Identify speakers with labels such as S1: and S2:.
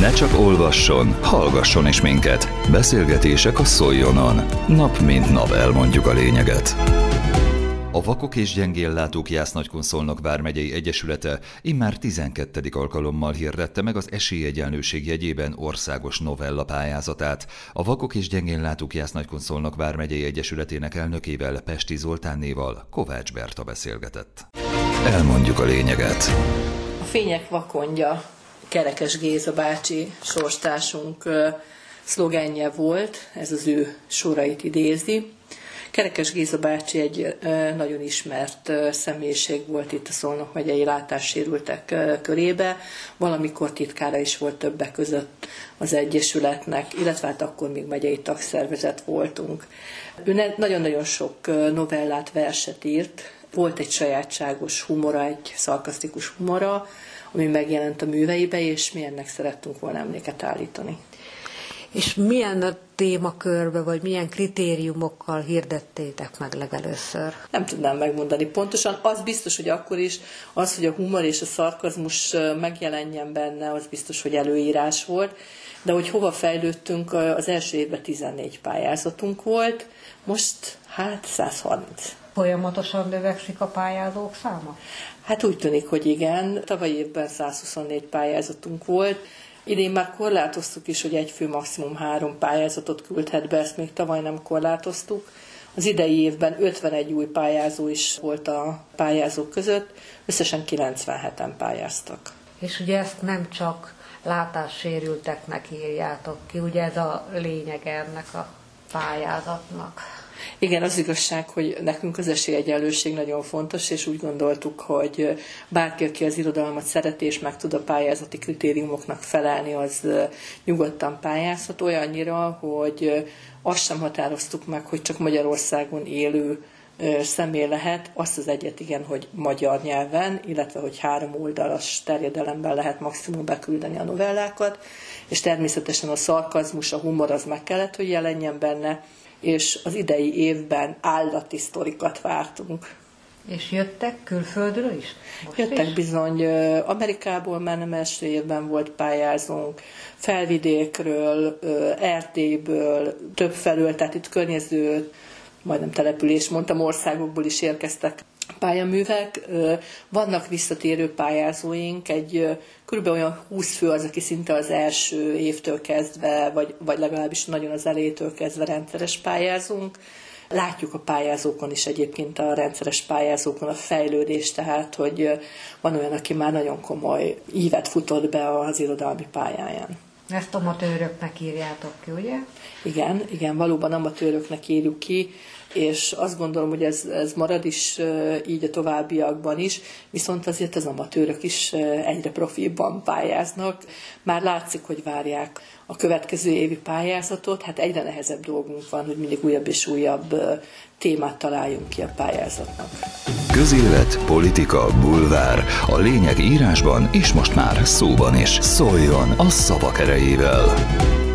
S1: Ne csak olvasson, hallgasson is minket. Beszélgetések a Szoljonon. Nap mint nap elmondjuk a lényeget. A Vakok és Gyengéllátók Jász-Nagykunszolnok Vármegyei Egyesülete immár 12. alkalommal hirdette meg az esélyegyenlőség jegyében országos novella pályázatát. A Vakok és Gyengéllátók Jász-Nagykunszolnok Vármegyei Egyesületének elnökével Pesti Zoltánnéval Kovács Berta beszélgetett. Elmondjuk a lényeget.
S2: A fények vakondja Kerekes Géza bácsi sorstársunk szlogenje volt, ez az ő sorait idézi. Kerekes Géza bácsi egy nagyon ismert személyiség volt itt a Szolnok megyei látássérültek körébe, valamikor titkára is volt többek között az Egyesületnek, illetve hát akkor még megyei tagszervezet voltunk. Ő nagyon-nagyon sok novellát, verset írt, volt egy sajátságos humora, egy szarkasztikus humora, ami megjelent a műveibe, és mi ennek szerettünk volna emléket állítani.
S3: És milyen a témakörbe, vagy milyen kritériumokkal hirdettétek meg legelőször?
S2: Nem tudnám megmondani pontosan. Az biztos, hogy akkor is az, hogy a humor és a szarkazmus megjelenjen benne, az biztos, hogy előírás volt. De hogy hova fejlődtünk, az első évben 14 pályázatunk volt, most hát 130.
S3: Folyamatosan növekszik a pályázók száma?
S2: Hát úgy tűnik, hogy igen. Tavaly évben 124 pályázatunk volt. Idén már korlátoztuk is, hogy egy fő maximum három pályázatot küldhet be, ezt még tavaly nem korlátoztuk. Az idei évben 51 új pályázó is volt a pályázók között, összesen 97-en pályáztak.
S3: És ugye ezt nem csak látássérülteknek írjátok ki, ugye ez a lényeg ennek a pályázatnak.
S2: Igen, az igazság, hogy nekünk az esélyegyenlőség nagyon fontos, és úgy gondoltuk, hogy bárki, aki az irodalmat szereti, és meg tud a pályázati kritériumoknak felelni, az nyugodtan pályázhat. Olyannyira, hogy azt sem határoztuk meg, hogy csak Magyarországon élő személy lehet, azt az egyet igen, hogy magyar nyelven, illetve hogy három oldalas terjedelemben lehet maximum beküldeni a novellákat, és természetesen a szarkazmus, a humor az meg kellett, hogy jelenjen benne, és az idei évben állati sztorikat vártunk.
S3: És jöttek külföldről is?
S2: Most jöttek is? bizony, Amerikából már nem első évben volt pályázónk, felvidékről, Erdélyből, több felől, tehát itt környező, majdnem település, mondtam, országokból is érkeztek pályaművek. Vannak visszatérő pályázóink, egy körülbelül olyan 20 fő az, aki szinte az első évtől kezdve, vagy, vagy legalábbis nagyon az elétől kezdve rendszeres pályázunk. Látjuk a pályázókon is egyébként a rendszeres pályázókon a fejlődést, tehát hogy van olyan, aki már nagyon komoly ívet futott be az irodalmi pályáján.
S3: Ezt amatőröknek írjátok ki, ugye?
S2: Igen, igen, valóban amatőröknek írjuk ki és azt gondolom, hogy ez, ez marad is így a továbbiakban is, viszont azért az amatőrök is egyre profibban pályáznak. Már látszik, hogy várják a következő évi pályázatot, hát egyre nehezebb dolgunk van, hogy mindig újabb és újabb témát találjunk ki a pályázatnak.
S1: Közélet, politika, bulvár. A lényeg írásban és most már szóban is. Szóljon a szavak erejével!